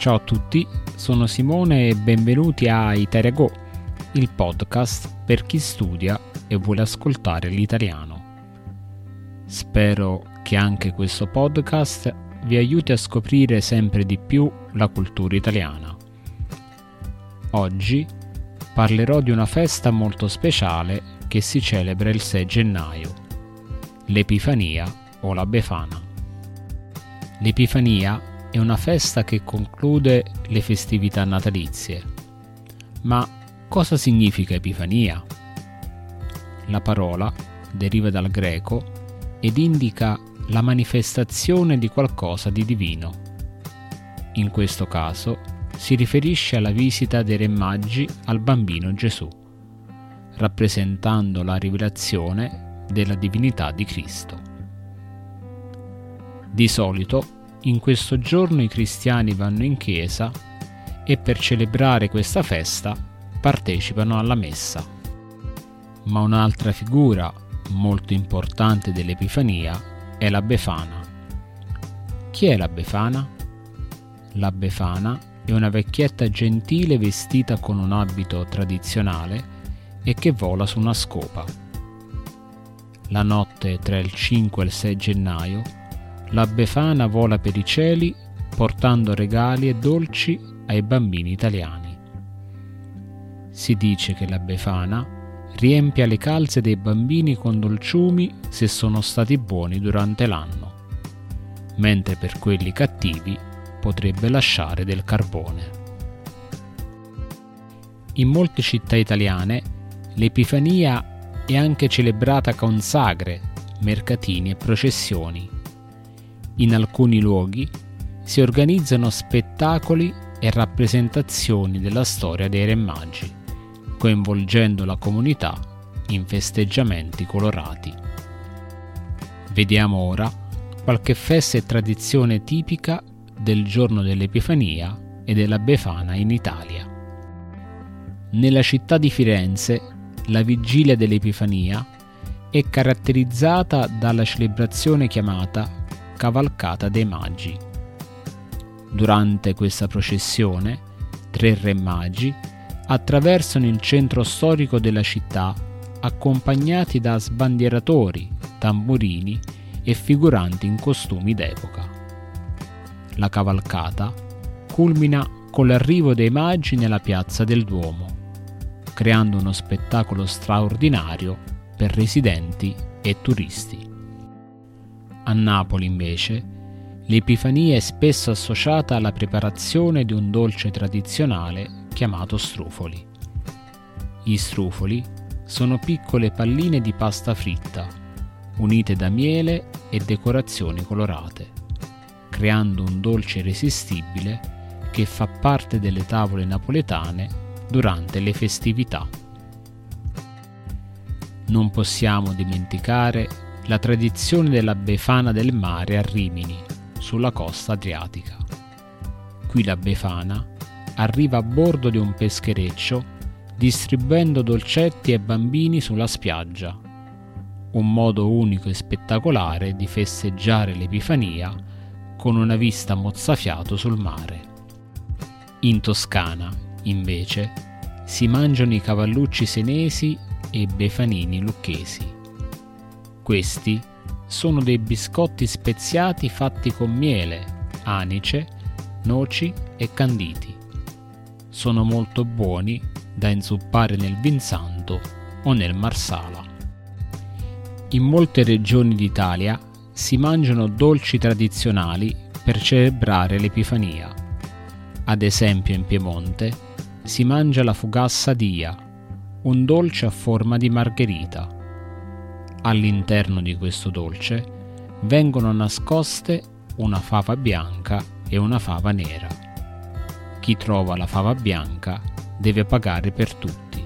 Ciao a tutti, sono Simone e benvenuti a Italia Go, il podcast per chi studia e vuole ascoltare l'italiano. Spero che anche questo podcast vi aiuti a scoprire sempre di più la cultura italiana. Oggi parlerò di una festa molto speciale che si celebra il 6 gennaio, l'Epifania o la Befana. L'Epifania è una festa che conclude le festività natalizie. Ma cosa significa Epifania? La parola deriva dal greco ed indica la manifestazione di qualcosa di divino. In questo caso si riferisce alla visita dei Re Maggi al bambino Gesù, rappresentando la rivelazione della divinità di Cristo. Di solito, in questo giorno i cristiani vanno in chiesa e per celebrare questa festa partecipano alla messa. Ma un'altra figura molto importante dell'Epifania è la Befana. Chi è la Befana? La Befana è una vecchietta gentile vestita con un abito tradizionale e che vola su una scopa. La notte tra il 5 e il 6 gennaio, la Befana vola per i cieli portando regali e dolci ai bambini italiani. Si dice che la Befana riempia le calze dei bambini con dolciumi se sono stati buoni durante l'anno, mentre per quelli cattivi potrebbe lasciare del carbone. In molte città italiane l'Epifania è anche celebrata con sagre, mercatini e processioni. In alcuni luoghi si organizzano spettacoli e rappresentazioni della storia dei Re Magi, coinvolgendo la comunità in festeggiamenti colorati. Vediamo ora qualche festa e tradizione tipica del giorno dell'Epifania e della Befana in Italia. Nella città di Firenze, la vigilia dell'Epifania è caratterizzata dalla celebrazione chiamata Cavalcata dei Magi. Durante questa processione, tre re magi attraversano il centro storico della città accompagnati da sbandieratori, tamburini e figuranti in costumi d'epoca. La cavalcata culmina con l'arrivo dei magi nella piazza del Duomo, creando uno spettacolo straordinario per residenti e turisti. A Napoli, invece, l'Epifania è spesso associata alla preparazione di un dolce tradizionale chiamato strufoli. Gli strufoli sono piccole palline di pasta fritta, unite da miele e decorazioni colorate, creando un dolce irresistibile che fa parte delle tavole napoletane durante le festività. Non possiamo dimenticare la tradizione della Befana del mare a Rimini, sulla costa adriatica. Qui la Befana arriva a bordo di un peschereccio distribuendo dolcetti ai bambini sulla spiaggia, un modo unico e spettacolare di festeggiare l'Epifania con una vista mozzafiato sul mare. In Toscana, invece, si mangiano i cavallucci senesi e i befanini lucchesi. Questi sono dei biscotti speziati fatti con miele, anice, noci e canditi. Sono molto buoni da inzuppare nel vinsanto o nel marsala. In molte regioni d'Italia si mangiano dolci tradizionali per celebrare l'Epifania. Ad esempio in Piemonte si mangia la fugassa dia, un dolce a forma di margherita All'interno di questo dolce vengono nascoste una fava bianca e una fava nera. Chi trova la fava bianca deve pagare per tutti,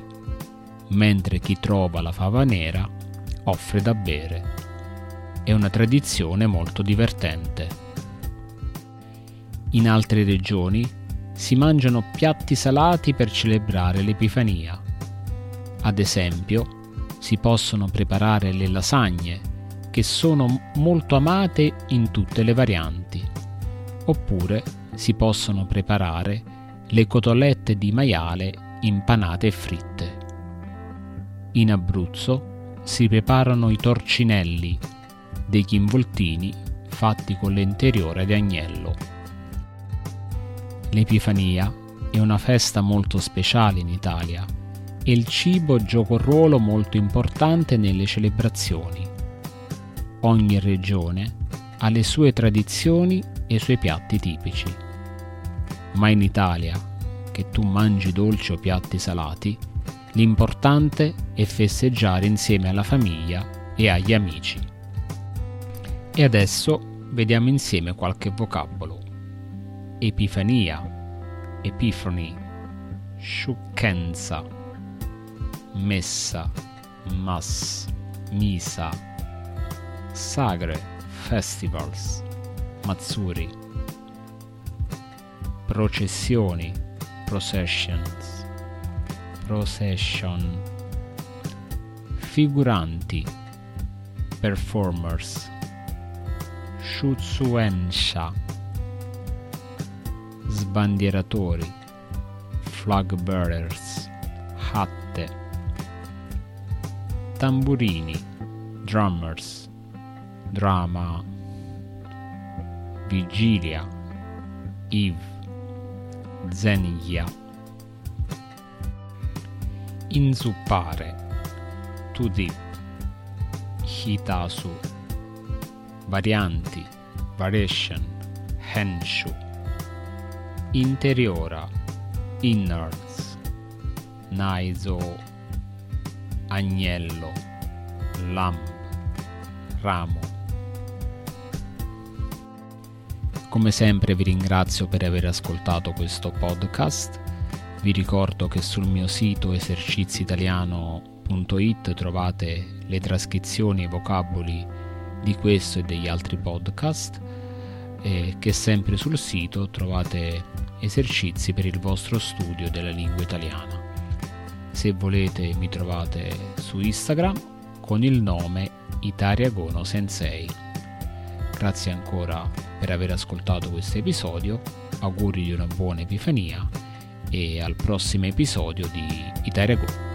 mentre chi trova la fava nera offre da bere. È una tradizione molto divertente. In altre regioni si mangiano piatti salati per celebrare l'Epifania. Ad esempio, si possono preparare le lasagne, che sono molto amate in tutte le varianti, oppure si possono preparare le cotolette di maiale impanate e fritte. In Abruzzo si preparano i torcinelli degli involtini fatti con l'interiore di agnello. L'Epifania è una festa molto speciale in Italia e il cibo gioca un ruolo molto importante nelle celebrazioni. Ogni regione ha le sue tradizioni e i suoi piatti tipici. Ma in Italia, che tu mangi dolci o piatti salati, l'importante è festeggiare insieme alla famiglia e agli amici. E adesso vediamo insieme qualche vocabolo. Epifania, Epiphany, sciocchezza, messa, mass, misa, sagre, festivals, mazzuri, processioni, processions, procession, figuranti, performers, shutsuensha, sbandieratori, flag bearers, hatte, tamburini, drummers, drama, vigilia, Eve, Zeniglia. Inzuppare, to dip, hitasu, varianti, variation, henshu. Interiora, innards, naiso, agnello, lamb, ramo. Come sempre vi ringrazio per aver ascoltato questo podcast. Vi ricordo che sul mio sito eserciziitaliano.it trovate le trascrizioni e i vocaboli di questo e degli altri podcast e che sempre sul sito trovate esercizi per il vostro studio della lingua italiana. Se volete mi trovate su Instagram con il nome Itariagono Sensei. Grazie ancora per aver ascoltato questo episodio, auguri di una buona Epifania e al prossimo episodio di Italia Go.